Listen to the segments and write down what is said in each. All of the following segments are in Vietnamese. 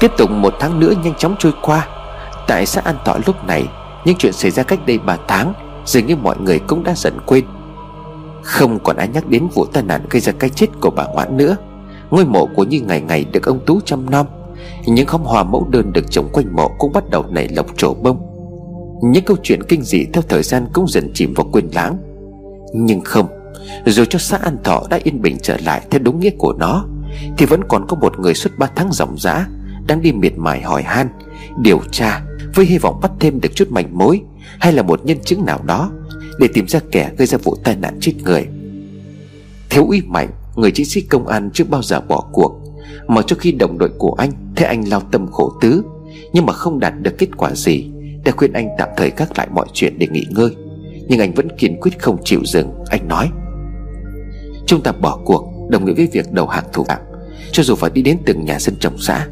Tiếp tục một tháng nữa nhanh chóng trôi qua. Tại xã An Thọ lúc này, Những chuyện xảy ra cách đây 3 tháng, Dường như mọi người cũng đã dần quên. Không còn ai nhắc đến vụ tai nạn gây ra cái chết của bà Ngoãn nữa. Ngôi mộ của Như ngày ngày được ông Tú chăm nom. Những khóm hoa mẫu đơn được trồng quanh mộ cũng bắt đầu nảy lộc trổ bông. Những câu chuyện kinh dị theo thời gian cũng dần chìm vào quên lãng. Nhưng không, Dù cho xã An Thọ đã yên bình trở lại theo đúng nghĩa của nó, Thì vẫn còn có một người suốt 3 tháng ròng rã. Đang đi miệt mài hỏi han, Điều tra Với hy vọng bắt thêm được chút manh mối Hay là một nhân chứng nào đó Để tìm ra kẻ gây ra vụ tai nạn chết người. Thiếu uy mạnh Người chiến sĩ công an chưa bao giờ bỏ cuộc, Mà cho khi đồng đội của anh Thấy anh lao tâm khổ tứ, Nhưng mà không đạt được kết quả gì, Đã khuyên anh tạm thời gác lại mọi chuyện để nghỉ ngơi. Nhưng anh vẫn kiên quyết không chịu dừng, Anh nói. Chúng ta bỏ cuộc, đồng nghĩa với việc đầu hàng thủ phạm Cho dù phải đi đến từng nhà dân trong xã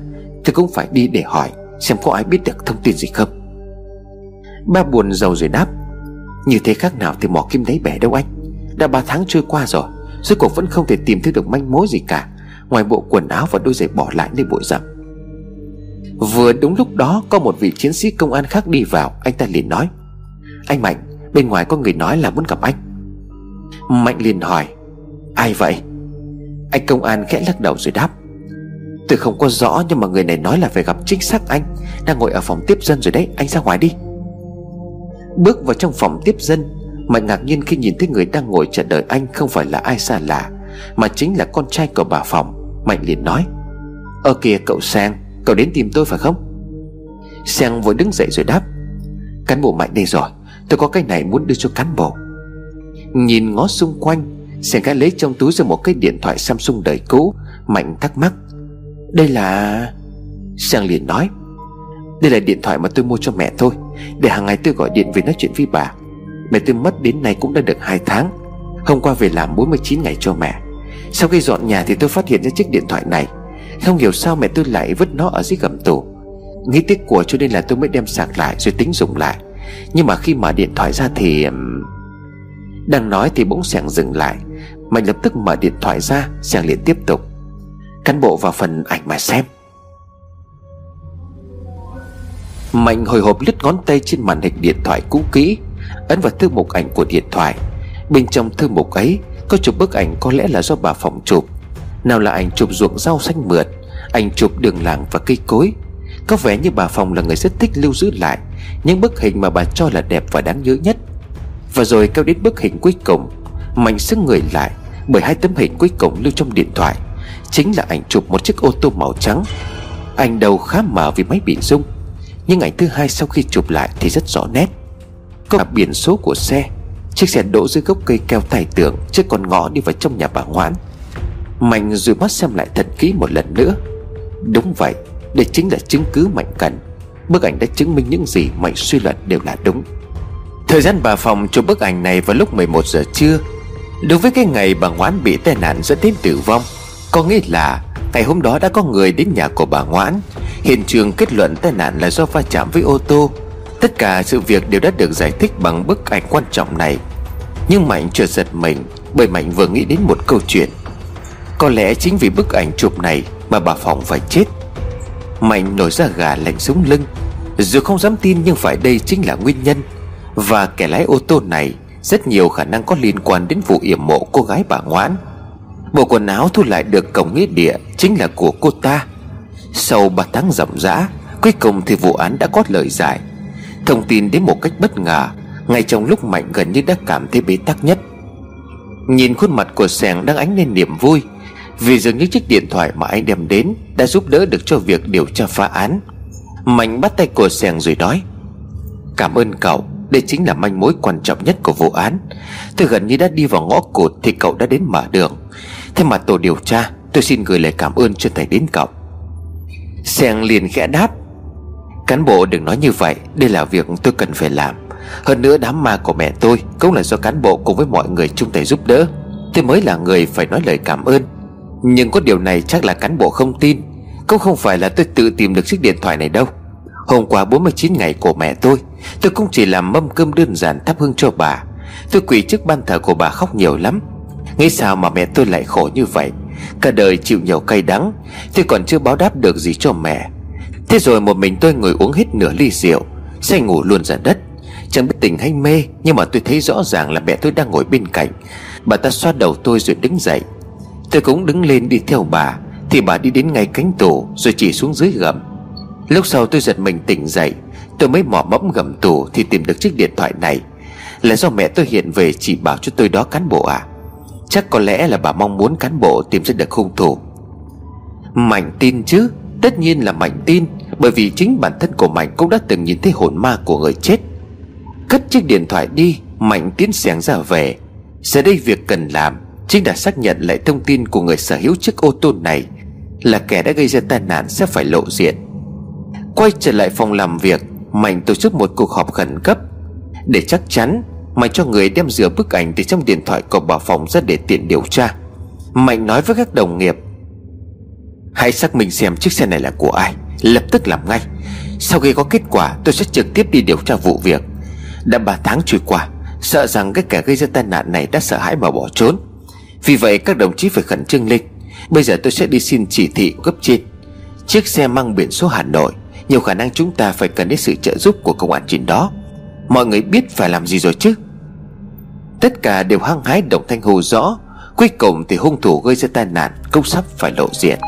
thì cũng phải đi để hỏi Xem có ai biết được thông tin gì không. Ba buồn giàu rồi đáp, Như thế khác nào thì mỏ kim đáy bể đâu anh. Đã ba tháng trôi qua rồi, Rốt cuộc vẫn không thể tìm thấy được manh mối gì cả. Ngoài bộ quần áo và đôi giày bỏ lại nơi bụi rậm. Vừa đúng lúc đó, Có một vị chiến sĩ công an khác đi vào. Anh ta liền nói, Anh Mạnh, bên ngoài có người nói là muốn gặp anh. Mạnh liền hỏi, Ai vậy? Anh công an khẽ lắc đầu rồi đáp Tôi không có rõ nhưng mà người này nói là phải gặp chính xác anh. Đang ngồi ở phòng tiếp dân rồi đấy, Anh ra ngoài đi. Bước vào trong phòng tiếp dân Mạnh ngạc nhiên khi nhìn thấy người đang ngồi chờ đợi anh Không phải là ai xa lạ, Mà chính là con trai của bà Phòng Mạnh liền nói. Ờ kìa, cậu Sang, Cậu đến tìm tôi phải không? Sang vội đứng dậy rồi đáp. Cán bộ Mạnh đây rồi, Tôi có cái này muốn đưa cho cán bộ. Nhìn ngó xung quanh, Sang cái lấy trong túi ra một cái điện thoại Samsung đời cũ, Mạnh thắc mắc. Đây là Sang liền nói. Đây là điện thoại mà tôi mua cho mẹ thôi Để hàng ngày tôi gọi điện về nói chuyện với bà. Mẹ tôi mất đến nay cũng đã được 2 tháng. Hôm qua về làm 49 ngày cho mẹ. Sau khi dọn nhà thì tôi phát hiện ra chiếc điện thoại này. Không hiểu sao mẹ tôi lại vứt nó ở dưới gầm tủ. Nghĩ tiếc của cho nên là tôi mới đem sạc lại rồi tính dùng lại. Nhưng mà khi mở điện thoại ra thì Đang nói thì bỗng sẻng dừng lại. Mạnh lập tức mở điện thoại ra Sẻng liền tiếp tục. Cán bộ vào phần ảnh mà xem. Mạnh hồi hộp lướt ngón tay trên màn hình điện thoại cũ kỹ, Ấn vào thư mục ảnh của điện thoại. Bên trong thư mục ấy Có chụp bức ảnh có lẽ là do bà Phòng chụp. Nào là ảnh chụp ruộng rau xanh mượt, Ảnh chụp đường làng và cây cối. Có vẻ như bà Phòng là người rất thích lưu giữ lại Những bức hình mà bà cho là đẹp và đáng nhớ nhất. Và rồi kéo đến bức hình cuối cùng, Mạnh sức người lại Bởi hai tấm hình cuối cùng lưu trong điện thoại. Chính là ảnh chụp một chiếc ô tô màu trắng. Ảnh đầu khá mờ vì máy bị rung. Nhưng ảnh thứ hai sau khi chụp lại thì rất rõ nét. Có cả biển số của xe. Chiếc xe đỗ dưới gốc cây keo tài tưởng Trước con ngõ đi vào trong nhà bà Ngoãn Mạnh rồi mắt xem lại thật kỹ một lần nữa. Đúng vậy, Đây chính là chứng cứ Mạnh cần. Bức ảnh đã chứng minh những gì Mạnh suy luận đều là đúng. Thời gian bà Phòng chụp bức ảnh này vào lúc 11 giờ trưa. Đối với cái ngày bà Ngoãn bị tai nạn dẫn đến tử vong có nghĩa là, Ngày hôm đó đã có người đến nhà của bà Ngoãn. Hiện trường kết luận tai nạn là do va chạm với ô tô. Tất cả sự việc đều đã được giải thích bằng bức ảnh quan trọng này. Nhưng Mạnh chưa giật mình, Bởi Mạnh vừa nghĩ đến một câu chuyện. Có lẽ chính vì bức ảnh chụp này Mà bà Phòng phải chết. Mạnh nổi ra gà lạnh sống lưng. Dù không dám tin nhưng phải đây chính là nguyên nhân. Và kẻ lái ô tô này, Rất nhiều khả năng có liên quan đến vụ yểm mộ cô gái bà Ngoãn. Bộ quần áo thu lại được cổng nghĩa địa Chính là của cô ta. Sau 3 tháng rộng rã, Cuối cùng thì vụ án đã có lời giải. Thông tin đến một cách bất ngờ, Ngay trong lúc Mạnh gần như đã cảm thấy bế tắc nhất. Nhìn khuôn mặt của Sèng đang ánh lên niềm vui, Vì dường như chiếc điện thoại mà anh đem đến Đã giúp đỡ được cho việc điều tra phá án. Mạnh bắt tay của Sèng rồi nói, Cảm ơn cậu, Đây chính là manh mối quan trọng nhất của vụ án. Tôi gần như đã đi vào ngõ cụt Thì cậu đã đến mở đường. Thế mà tổ điều tra, Tôi xin gửi lời cảm ơn chân thành đến cậu. Sàng liền khẽ đáp, Cán bộ đừng nói như vậy, Đây là việc tôi cần phải làm. Hơn nữa đám ma của mẹ tôi Cũng là do cán bộ cùng với mọi người chung tay giúp đỡ. Tôi mới là người phải nói lời cảm ơn. Nhưng có điều này chắc là cán bộ không tin, Cũng không phải là tôi tự tìm được chiếc điện thoại này đâu. Hôm qua 49 ngày của mẹ tôi Tôi cũng chỉ làm mâm cơm đơn giản thắp hương cho bà. Tôi quỳ trước ban thờ của bà khóc nhiều lắm. Nghĩ sao mà mẹ tôi lại khổ như vậy? Cả đời chịu nhiều cay đắng Tôi còn chưa báo đáp được gì cho mẹ. Thế rồi một mình tôi ngồi uống hết nửa ly rượu, Say ngủ luôn ra đất. Chẳng biết tỉnh hay mê, Nhưng mà tôi thấy rõ ràng là mẹ tôi đang ngồi bên cạnh. Bà ta xoa đầu tôi rồi đứng dậy. Tôi cũng đứng lên đi theo bà, Thì bà đi đến ngay cánh tủ, Rồi chỉ xuống dưới gầm. Lúc sau tôi giật mình tỉnh dậy, Tôi mới mò mẫm gầm tủ Thì tìm được chiếc điện thoại này. Là do mẹ tôi hiện về chỉ bảo cho tôi đó cán bộ à Chắc có lẽ là bà mong muốn cán bộ tìm ra được hung thủ. Mạnh tin chứ? Tất nhiên là Mạnh tin, Bởi vì chính bản thân của Mạnh cũng đã từng nhìn thấy hồn ma của người chết. Cất chiếc điện thoại đi Mạnh tiến sáng ra về. Giờ đây việc cần làm Chính là xác nhận lại thông tin của người sở hữu chiếc ô tô này Là kẻ đã gây ra tai nạn sẽ phải lộ diện. Quay trở lại phòng làm việc Mạnh tổ chức một cuộc họp khẩn cấp Để chắc chắn Mày cho người đem rửa bức ảnh từ trong điện thoại của bà phòng ra để tiện điều tra. Mạnh nói với các đồng nghiệp. Hãy xác minh xem chiếc xe này là của ai. Lập tức làm ngay. Sau khi có kết quả, tôi sẽ trực tiếp đi điều tra vụ việc. Đã 3 tháng trôi qua, Sợ rằng cái kẻ gây ra tai nạn này đã sợ hãi mà bỏ trốn. Vì vậy, các đồng chí phải khẩn trương lên. Bây giờ tôi sẽ đi xin chỉ thị cấp trên. Chiếc xe mang biển số Hà Nội, Nhiều khả năng chúng ta phải cần đến sự trợ giúp của công an trên đó. Mọi người biết phải làm gì rồi chứ? Tất cả đều hăng hái đồng thanh hô rõ. Cuối cùng thì hung thủ gây ra tai nạn Cũng sắp phải lộ diện.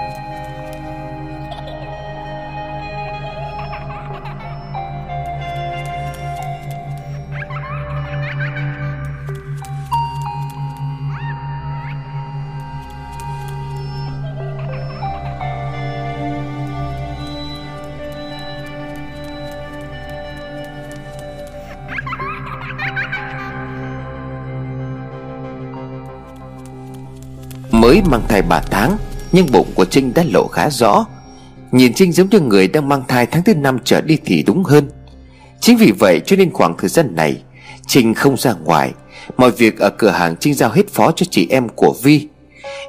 Mới mang thai 3 tháng, Nhưng bụng của Trinh đã lộ khá rõ. Nhìn Trinh giống như người đang mang thai tháng thứ năm trở đi thì đúng hơn. Chính vì vậy cho nên khoảng thời gian này, Trinh không ra ngoài. Mọi việc ở cửa hàng Trinh giao hết phó cho chị em của Vi.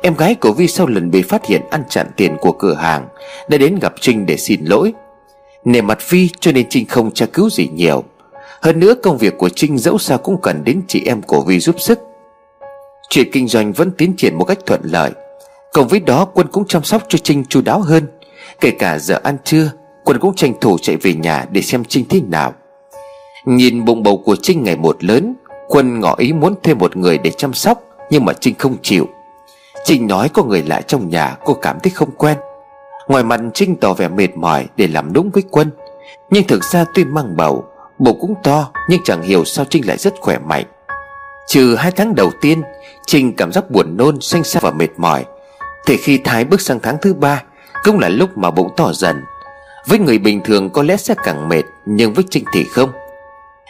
Em gái của Vi sau lần bị phát hiện ăn chặn tiền của cửa hàng, Đã đến gặp Trinh để xin lỗi. Nề mặt Vi cho nên Trinh không tra cứu gì nhiều. Hơn nữa công việc của Trinh dẫu sao cũng cần đến chị em của Vi giúp sức. Chuyện kinh doanh vẫn tiến triển một cách thuận lợi. Cộng với đó, quân cũng chăm sóc cho Trinh chu đáo hơn. Kể cả giờ ăn trưa, Quân cũng tranh thủ chạy về nhà để xem Trinh thế nào. Nhìn bụng bầu của Trinh ngày một lớn, Quân ngỏ ý muốn thuê một người để chăm sóc, Nhưng mà Trinh không chịu. Trinh nói có người lạ trong nhà, Cô cảm thấy không quen. Ngoài mặt Trinh tỏ vẻ mệt mỏi để làm đúng với Quân. Nhưng thực ra tuy mang bầu, Bụng cũng to, Nhưng chẳng hiểu sao Trinh lại rất khỏe mạnh. Trừ hai tháng đầu tiên Trinh cảm giác buồn nôn, xanh xao và mệt mỏi. Thì khi Thái bước sang tháng thứ ba Cũng là lúc mà bụng to dần. Với người bình thường có lẽ sẽ càng mệt Nhưng với Trinh thì không.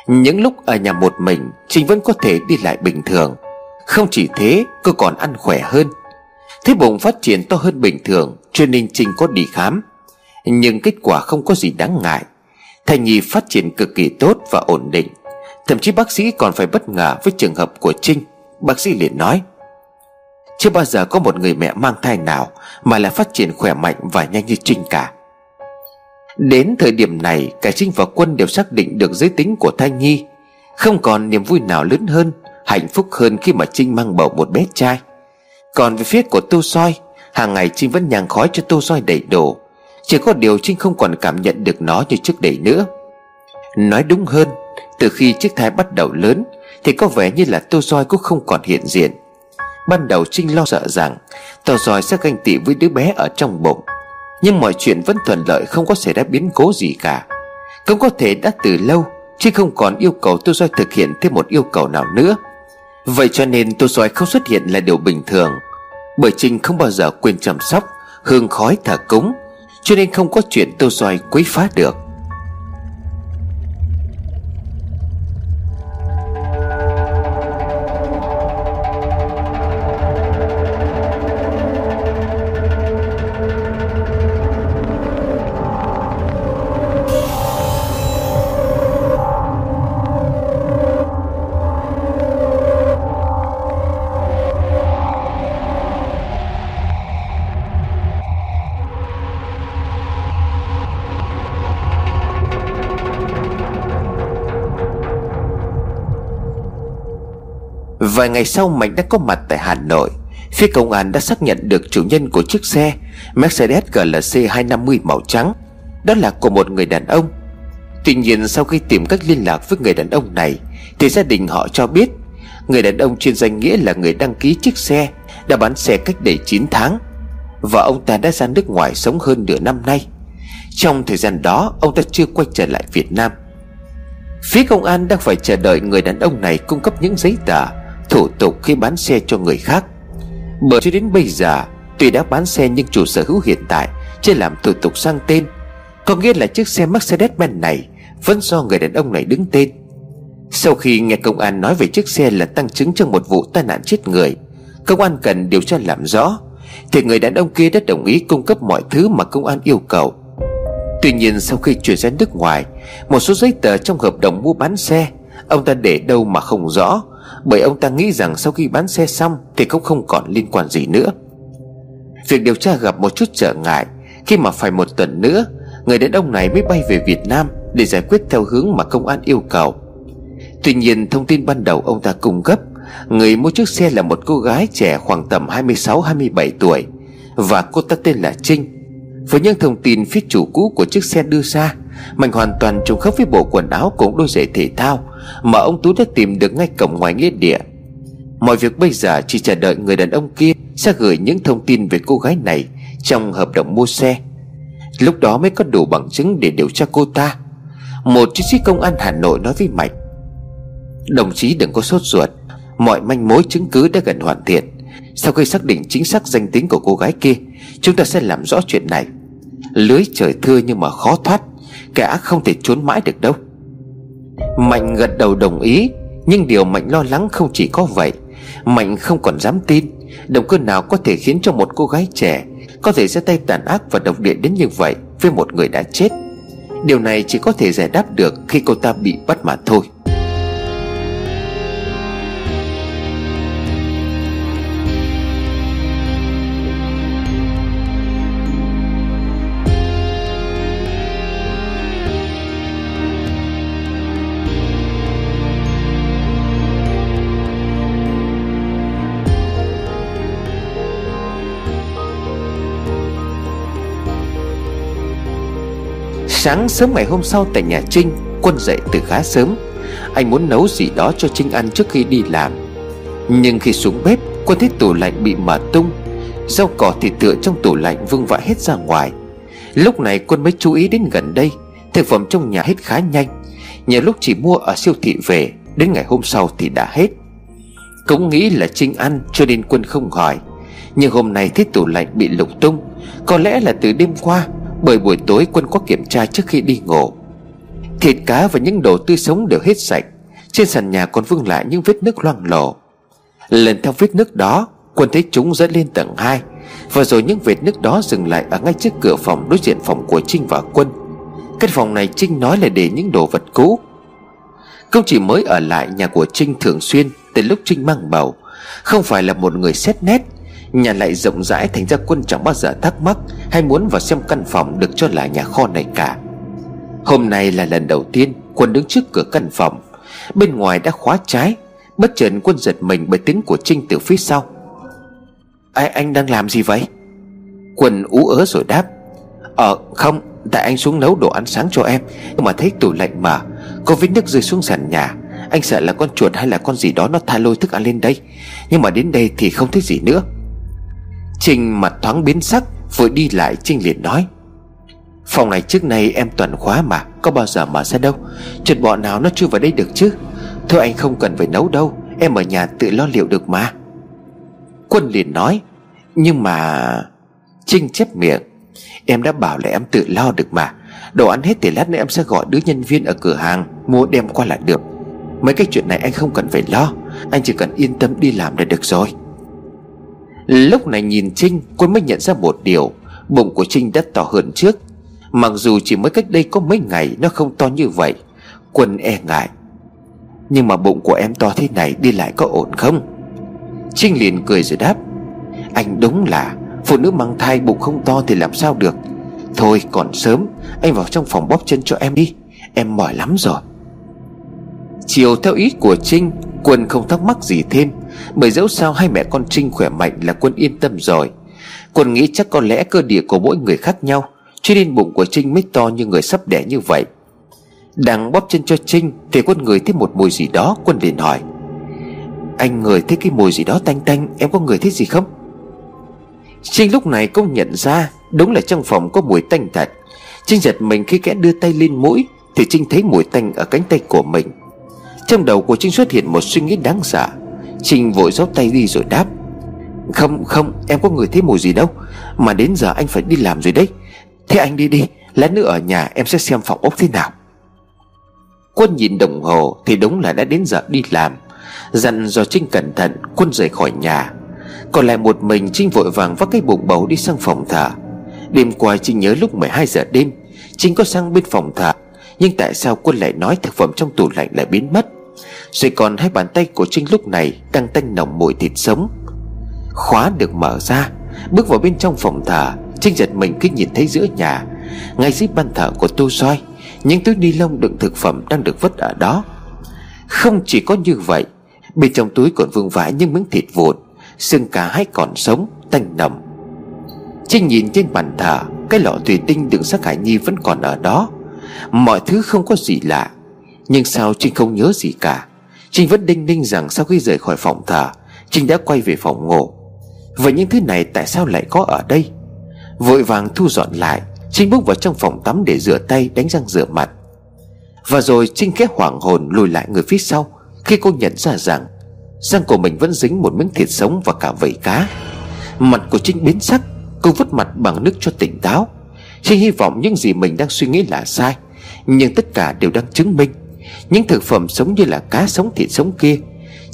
Những lúc ở nhà một mình Trinh vẫn có thể đi lại bình thường. Không chỉ thế cô còn ăn khỏe hơn. Thế bụng phát triển to hơn bình thường Cho nên Trinh có đi khám. Nhưng kết quả không có gì đáng ngại. Thai nhi phát triển cực kỳ tốt và ổn định. Thậm chí bác sĩ còn phải bất ngờ với trường hợp của Trinh. Bác sĩ liền nói, Chưa bao giờ có một người mẹ mang thai nào Mà là phát triển khỏe mạnh và nhanh như Trinh cả. Đến thời điểm này, Cả Trinh và Quân đều xác định được giới tính của thai nhi. Không còn niềm vui nào lớn hơn, Hạnh phúc hơn khi mà Trinh mang bầu một bé trai. Còn về phía của Tô Soi, Hàng ngày Trinh vẫn nhàng khói cho Tô Soi đầy đủ Chỉ có điều Trinh không còn cảm nhận được nó như trước đây nữa. Nói đúng hơn từ khi chiếc thai bắt đầu lớn, Thì có vẻ như là Tô Soi cũng không còn hiện diện. Ban đầu Trinh lo sợ rằng Tô Soi sẽ ganh tị với đứa bé ở trong bụng. Nhưng mọi chuyện vẫn thuận lợi, Không có xảy ra biến cố gì cả. Cũng có thể đã từ lâu, Trinh không còn yêu cầu Tô Soi thực hiện thêm một yêu cầu nào nữa. Vậy cho nên Tô Soi không xuất hiện là điều bình thường. Bởi Trinh không bao giờ quên chăm sóc, Hương khói thờ cúng, Cho nên không có chuyện Tô Soi quấy phá được. Vài ngày sau Mạnh đã có mặt tại Hà Nội. Phía công an đã xác nhận được chủ nhân của chiếc xe, Mercedes GLC 250 màu trắng. Đó là của một người đàn ông. Tuy nhiên, sau khi tìm cách liên lạc với người đàn ông này, Thì gia đình họ cho biết, Người đàn ông trên danh nghĩa là người đăng ký chiếc xe, Đã bán xe cách đây 9 tháng, Và ông ta đã ra nước ngoài sống hơn nửa năm nay. Trong thời gian đó, Ông ta chưa quay trở lại Việt Nam. Phía công an đang phải chờ đợi người đàn ông này cung cấp những giấy tờ. Thủ tục khi bán xe cho người khác. Bởi cho đến bây giờ, Tuy đã bán xe nhưng chủ sở hữu hiện tại Chưa làm thủ tục sang tên. Có nghĩa là chiếc xe Mercedes-Benz này Vẫn do người đàn ông này đứng tên. Sau khi nghe công an nói về chiếc xe là tăng chứng trong một vụ tai nạn chết người, Công an cần điều tra làm rõ, Thì người đàn ông kia đã đồng ý cung cấp mọi thứ mà công an yêu cầu. Tuy nhiên sau khi chuyển ra nước ngoài, Một số giấy tờ trong hợp đồng mua bán xe, Ông ta để đâu mà không rõ. Bởi ông ta nghĩ rằng sau khi bán xe xong Thì cũng không còn liên quan gì nữa. Việc điều tra gặp một chút trở ngại, Khi mà phải một tuần nữa, Người đàn ông này mới bay về Việt Nam Để giải quyết theo hướng mà công an yêu cầu. Tuy nhiên, thông tin ban đầu ông ta cung cấp, Người mua chiếc xe là một cô gái trẻ khoảng tầm 26-27 tuổi Và cô ta tên là Trinh. Với những thông tin phía chủ cũ của chiếc xe đưa ra Mạnh hoàn toàn trùng khớp với bộ quần áo cùng đôi giày thể thao Mà ông Tú đã tìm được ngay cổng ngoài nghĩa địa. Mọi việc bây giờ chỉ chờ đợi người đàn ông kia Sẽ gửi những thông tin về cô gái này Trong hợp đồng mua xe. Lúc đó mới có đủ bằng chứng để điều tra cô ta. Một chiến sĩ công an Hà Nội nói với Mạnh Đồng chí đừng có sốt ruột, Mọi manh mối chứng cứ đã gần hoàn thiện. Sau khi xác định chính xác danh tính của cô gái kia, Chúng ta sẽ làm rõ chuyện này. Lưới trời thưa nhưng mà khó thoát. Kẻ không thể trốn mãi được đâu. Mạnh gật đầu đồng ý, Nhưng điều Mạnh lo lắng không chỉ có vậy. Mạnh không còn dám tin, Động cơ nào có thể khiến cho một cô gái trẻ Có thể ra tay tàn ác và độc địa đến như vậy Với một người đã chết? Điều này chỉ có thể giải đáp được Khi cô ta bị bắt mà thôi. Sáng sớm ngày hôm sau tại nhà Trinh, Quân dậy từ khá sớm. Anh muốn nấu gì đó cho Trinh ăn trước khi đi làm. Nhưng khi xuống bếp, Quân thấy tủ lạnh bị mở tung. Rau cỏ thịt tựa trong tủ lạnh vương vãi hết ra ngoài. Lúc này quân mới chú ý đến gần đây, Thực phẩm trong nhà hết khá nhanh. Nhiều lúc chỉ mua ở siêu thị về, Đến ngày hôm sau thì đã hết. Cũng nghĩ là Trinh ăn, cho nên quân không hỏi. Nhưng hôm nay thấy tủ lạnh bị lục tung, Có lẽ là từ đêm qua bởi buổi tối quân có kiểm tra trước khi đi ngủ. Thịt cá và những đồ tươi sống đều hết sạch. Trên sàn nhà còn vương lại những vết nước loang lổ. Lần theo vết nước đó, Quân thấy chúng dẫn lên tầng 2 Và rồi những vết nước đó dừng lại Ở ngay trước cửa phòng đối diện phòng của Trinh và Quân. Căn phòng này Trinh nói là để những đồ vật cũ. Công chỉ mới ở lại nhà của Trinh thường xuyên Từ lúc Trinh mang bầu. Không phải là một người xét nét Nhà lại rộng rãi thành ra quân chẳng bao giờ thắc mắc Hay muốn vào xem căn phòng được cho là nhà kho này cả. Hôm nay là lần đầu tiên quân đứng trước cửa căn phòng. Bên ngoài đã khóa trái, Bất chợt quân giật mình bởi tiếng của Trinh từ phía sau. Ai, anh đang làm gì vậy? Quân ú ớ rồi đáp. Ờ không, Tại anh xuống nấu đồ ăn sáng cho em. Nhưng mà thấy tủ lạnh mở Có vết nước rơi xuống sàn nhà. Anh sợ là con chuột hay là con gì đó nó tha lôi thức ăn lên đây. Nhưng mà đến đây thì không thấy gì nữa. Trinh mặt thoáng biến sắc Vừa đi lại Trinh liền nói. Phòng này trước nay em toàn khóa mà, Có bao giờ mở ra đâu. Chuyện bọn nào nó chưa vào đây được chứ? Thôi anh không cần phải nấu đâu, Em ở nhà tự lo liệu được mà. Quân liền nói, Nhưng mà Trinh chép miệng, Em đã bảo là em tự lo được mà. Đồ ăn hết thì lát nữa em sẽ gọi đứa nhân viên ở cửa hàng, Mua đem qua là được. Mấy cái chuyện này anh không cần phải lo, Anh chỉ cần yên tâm đi làm là được rồi. Lúc này nhìn Trinh Quân mới nhận ra một điều. Bụng của Trinh đã to hơn trước. Mặc dù chỉ mới cách đây có mấy ngày, Nó không to như vậy. Quân e ngại. Nhưng mà bụng của em to thế này đi lại có ổn không? Trinh liền cười rồi đáp. Anh đúng là, Phụ nữ mang thai bụng không to thì làm sao được. Thôi, còn sớm, Anh vào trong phòng bóp chân cho em đi. Em mỏi lắm rồi. Chiều theo ý của Trinh Quân không thắc mắc gì thêm. Bởi dẫu sao hai mẹ con Trinh khỏe mạnh là Quân yên tâm rồi. Quân nghĩ chắc có lẽ cơ địa của mỗi người khác nhau, Cho nên bụng của Trinh mới to như người sắp đẻ như vậy. Đang bóp chân cho Trinh Thì quân người thấy một mùi gì đó, Quân liền hỏi. Anh người thấy cái mùi gì đó tanh tanh, Em có người thấy gì không? Trinh lúc này cũng nhận ra Đúng là trong phòng có mùi tanh thật. Trinh giật mình khi kẽ đưa tay lên mũi Thì Trinh thấy mùi tanh ở cánh tay của mình. Trong đầu của Trinh xuất hiện một suy nghĩ đáng sợ. Trinh vội giấu tay đi rồi đáp. Không không, em có người thấy mùi gì đâu. Mà đến giờ anh phải đi làm rồi đấy. Thế anh đi đi, Lát nữa ở nhà em sẽ xem phòng ốc thế nào. Quân nhìn đồng hồ Thì đúng là đã đến giờ đi làm. Dặn do Trinh cẩn thận, Quân rời khỏi nhà. Còn lại một mình, Trinh vội vàng vác cái bụng bầu đi sang phòng thờ. Đêm qua Trinh nhớ lúc 12 giờ đêm, Trinh có sang bên phòng thờ. Nhưng tại sao quân lại nói thực phẩm trong tủ lạnh lại biến mất? Rồi còn hai bàn tay của Trinh lúc này Đang tanh nồng mùi thịt sống. Khóa được mở ra, Bước vào bên trong phòng thờ, Trinh giật mình khi nhìn thấy giữa nhà, Ngay dưới ban thờ của tô soi, Những túi ni lông đựng thực phẩm đang được vứt ở đó. Không chỉ có như vậy, Bên trong túi còn vương vãi những miếng thịt vụn, Xương cá hay còn sống, Tanh nồng. Trinh nhìn trên bàn thờ, Cái lọ thủy tinh đựng xác Hải Nhi vẫn còn ở đó. Mọi thứ không có gì lạ nhưng sao Trinh không nhớ gì cả? Trinh vẫn đinh ninh rằng sau khi rời khỏi phòng thờ, Trinh đã quay về phòng ngủ. Vậy những thứ này tại sao lại có ở đây? Vội vàng thu dọn lại, Trinh bước vào trong phòng tắm để rửa tay, đánh răng rửa mặt. Và rồi Trinh khẽ hoảng hồn lùi lại người phía sau, Khi cô nhận ra rằng Răng của mình vẫn dính một miếng thịt sống và cả vẩy cá. Mặt của Trinh biến sắc, Cô vứt mặt bằng nước cho tỉnh táo. Trinh hy vọng những gì mình đang suy nghĩ là sai, Nhưng tất cả đều đang chứng minh. Những thực phẩm sống như là cá sống, thịt sống kia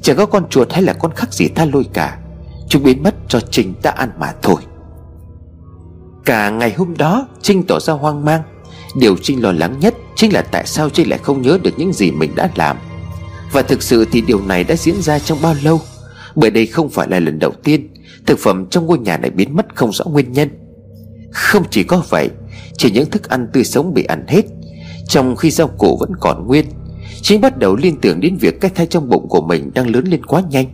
Chẳng có con chuột hay là con khắc gì tha lôi cả. Chúng biến mất cho Trinh ta ăn mà thôi. Cả ngày hôm đó Trinh tỏ ra hoang mang. Điều Trinh lo lắng nhất Chính là tại sao Trinh lại không nhớ được những gì mình đã làm. Và thực sự thì điều này đã diễn ra trong bao lâu? Bởi đây không phải là lần đầu tiên, Thực phẩm trong ngôi nhà này biến mất không rõ nguyên nhân. Không chỉ có vậy, Chỉ những thức ăn tươi sống bị ăn hết, Trong khi rau củ vẫn còn nguyên Trinh bắt đầu liên tưởng đến việc cái thai trong bụng của mình đang lớn lên quá nhanh.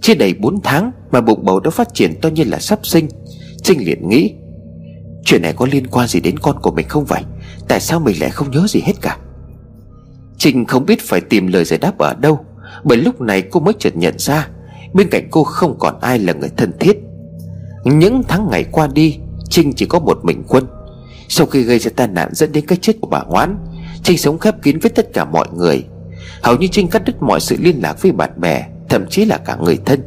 Chưa đầy 4 tháng mà bụng bầu đã phát triển to như là sắp sinh. Trinh liền nghĩ, Chuyện này có liên quan gì đến con của mình không vậy? Tại sao mình lại không nhớ gì hết cả? Trinh không biết phải tìm lời giải đáp ở đâu, Bởi lúc này cô mới chợt nhận ra Bên cạnh cô không còn ai là người thân thiết. Những tháng ngày qua đi, Trinh chỉ có một mình quân. Sau khi gây ra tai nạn dẫn đến cái chết của bà Ngoãn Trinh sống khép kín với tất cả mọi người. Hầu như Trinh cắt đứt mọi sự liên lạc với bạn bè, Thậm chí là cả người thân.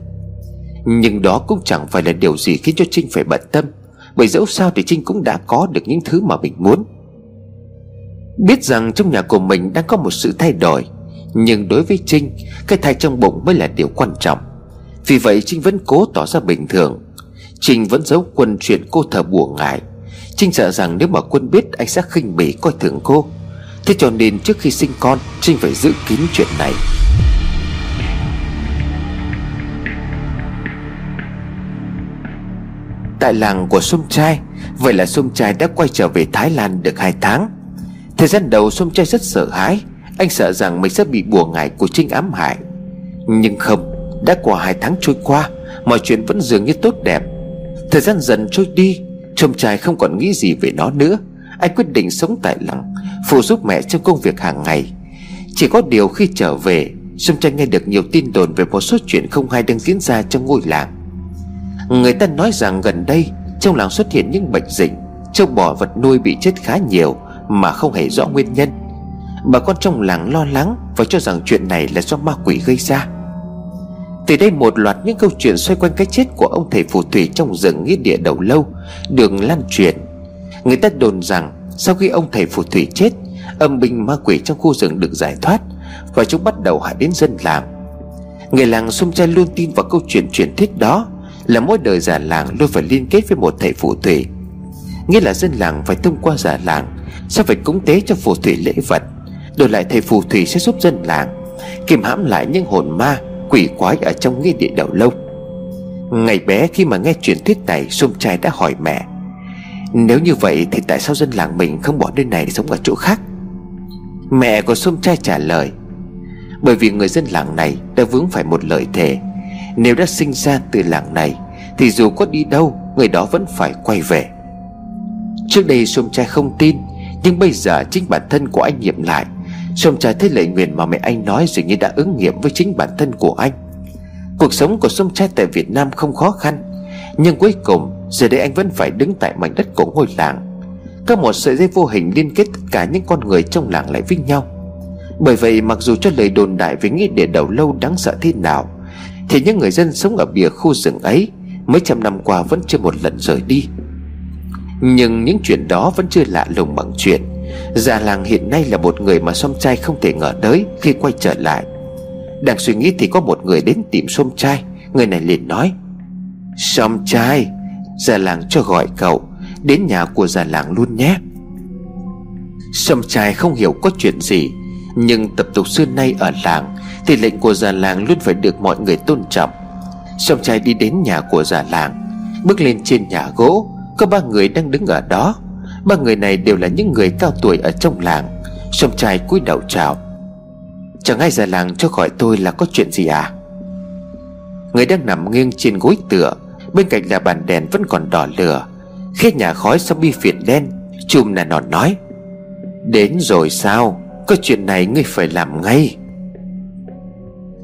Nhưng đó cũng chẳng phải là điều gì khiến cho Trinh phải bận tâm, Bởi dẫu sao thì Trinh cũng đã có được những thứ mà mình muốn. Biết rằng trong nhà của mình đang có một sự thay đổi, Nhưng đối với Trinh, Cái thai trong bụng mới là điều quan trọng. Vì vậy Trinh vẫn cố tỏ ra bình thường. Trinh vẫn giấu quân chuyện cô thờ bùa ngại Trinh sợ rằng nếu mà quân biết, Anh sẽ khinh bỉ coi thường cô. Thế cho nên trước khi sinh con, Trinh phải giữ kín chuyện này. Tại làng của Sông Trai, Vậy là Sông Trai đã quay trở về Thái Lan được 2 tháng. Thời gian đầu Sông Trai rất sợ hãi, Anh sợ rằng mình sẽ bị bùa ngải của Trinh ám hại. Nhưng không, Đã qua hai tháng trôi qua, Mọi chuyện vẫn dường như tốt đẹp. Thời gian dần trôi đi Sông Trai không còn nghĩ gì về nó nữa. Anh quyết định sống tại làng Phụ giúp mẹ trong công việc hàng ngày. Chỉ có điều khi trở về Sông Tranh nghe được nhiều tin đồn Về một số chuyện không hay đang diễn ra trong ngôi làng. Người ta nói rằng gần đây, Trong làng xuất hiện những bệnh dịch Châu bò vật nuôi bị chết khá nhiều Mà không hề rõ nguyên nhân. Bà con trong làng lo lắng Và cho rằng chuyện này là do ma quỷ gây ra. Từ đây một loạt những câu chuyện Xoay quanh cái chết của ông thầy phù thủy Trong rừng nghĩa địa đầu lâu, Đường lan truyền. Người ta đồn rằng sau khi ông thầy phù thủy chết, Âm binh ma quỷ trong khu rừng được giải thoát Và chúng bắt đầu hại đến dân làng. Người làng xung trai luôn tin vào câu chuyện truyền thuyết đó là mỗi đời già làng luôn phải liên kết với một thầy phù thủy. Nghĩa là dân làng phải thông qua già làng Sẽ phải cúng tế cho phù thủy lễ vật, Đổi lại thầy phù thủy sẽ giúp dân làng Kiềm hãm lại những hồn ma, Quỷ quái ở trong nghĩa địa đầu lâu. Ngày bé khi mà nghe truyền thuyết này, Xung trai đã hỏi mẹ nếu như vậy thì tại sao dân làng mình Không bỏ nơi này để sống ở chỗ khác? Mẹ của sôm trai trả lời, Bởi vì người dân làng này Đã vướng phải một lời thề nếu đã sinh ra từ làng này, Thì dù có đi đâu, Người đó vẫn phải quay về. Trước đây Sôm trai không tin, Nhưng bây giờ chính bản thân của anh nghiệm lại. Sôm trai thấy lời nguyện mà mẹ anh nói Dường như đã ứng nghiệm với chính bản thân của anh. Cuộc sống của Sôm trai tại Việt Nam không khó khăn, Nhưng cuối cùng Giờ đây anh vẫn phải đứng tại mảnh đất của ngôi làng. Các một sợi dây vô hình liên kết tất cả những con người trong làng lại với nhau. Bởi vậy, mặc dù cho lời đồn đại về nghĩa địa đầu lâu đáng sợ thế nào, Thì những người dân sống ở bìa khu rừng ấy Mấy trăm năm qua vẫn chưa một lần rời đi. Nhưng những chuyện đó vẫn chưa lạ lùng bằng chuyện, Già làng hiện nay là một người mà Sông trai không thể ngờ tới khi quay trở lại. Đang suy nghĩ thì có một người đến tìm Sông trai Người này liền nói Sông trai Già làng cho gọi cậu, Đến nhà của già làng luôn nhé. Sâm trai không hiểu có chuyện gì, Nhưng tập tục xưa nay ở làng Thì lệnh của già làng luôn phải được mọi người tôn trọng. Sâm trai đi đến nhà của già làng, Bước lên trên nhà gỗ, Có ba người đang đứng ở đó. Ba người này đều là những người cao tuổi ở trong làng. Sâm trai cúi đầu chào. Chẳng ai già làng cho gọi tôi là có chuyện gì à? Người đang nằm nghiêng trên gối tựa Bên cạnh là bàn đèn vẫn còn đỏ lửa Khét nhà khói sau bi phiền đen, Chùm nà nọt nói, Đến rồi sao? Có chuyện này ngươi phải làm ngay.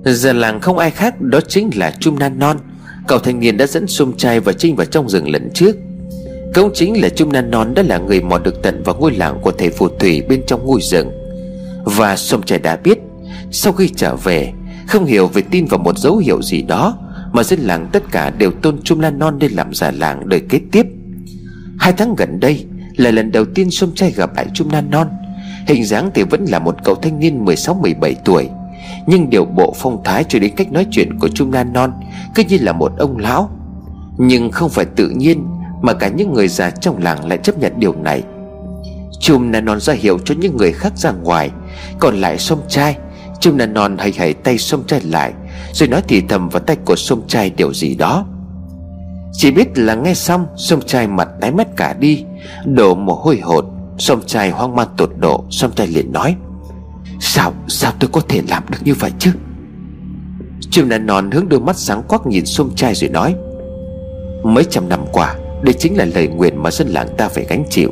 Giờ làng không ai khác, Đó chính là Trung Nan Non. Cậu thanh niên đã dẫn Sum trai và Trinh vào trong rừng lần trước. Cũng chính là Trung Nan Non Đã là người mò được tận vào ngôi làng của thầy phù thủy bên trong ngôi rừng. Và Sum trai đã biết, Sau khi trở về, Không hiểu về tin vào một dấu hiệu gì đó mà dân làng tất cả đều tôn Trung Lan Non lên làm già làng đời kế tiếp. Hai tháng gần đây Là lần đầu tiên sông trai gặp lại Trung Lan Non. Hình dáng thì vẫn là một cậu thanh niên 16-17 tuổi. Nhưng điều bộ phong thái cho đến cách nói chuyện của Trung Lan Non Cứ như là một ông lão. Nhưng không phải tự nhiên Mà cả những người già trong làng lại chấp nhận điều này. Chùm Lan Non ra hiệu cho những người khác ra ngoài. Còn lại sông trai Chùm Lan Non hầy hầy tay sông trai lại. Rồi nói thì thầm vào tay của sông trai điều gì đó. Chỉ biết là nghe xong, Sông trai mặt tái mét cả đi, Đổ mồ hôi hột. Sông trai hoang mang tột độ, Sông trai liền nói, Sao sao tôi có thể làm được như vậy chứ? Chim nà non hướng đôi mắt sáng quắc nhìn sông trai rồi nói, Mấy trăm năm qua, Đây chính là lời nguyện mà dân làng ta phải gánh chịu.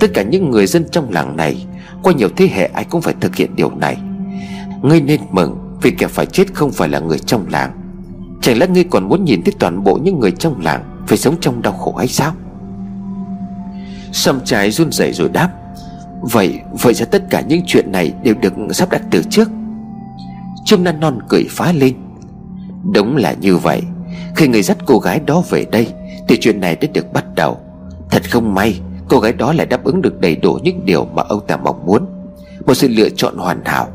Tất cả những người dân trong làng này, Qua nhiều thế hệ ai cũng phải thực hiện điều này. Ngươi nên mừng vì kẻ phải chết không phải là người trong làng. Chẳng lẽ ngươi còn muốn nhìn thấy toàn bộ những người trong làng Phải sống trong đau khổ hay sao? Sâm trái run rẩy rồi đáp, Vậy Vậy ra tất cả những chuyện này Đều được sắp đặt từ trước. Trương Nan Non cười phá lên, Đúng là như vậy. Khi người dắt cô gái đó về đây, Thì chuyện này đã được bắt đầu. Thật không may, Cô gái đó lại đáp ứng được đầy đủ những điều mà ông ta mong muốn. Một sự lựa chọn hoàn hảo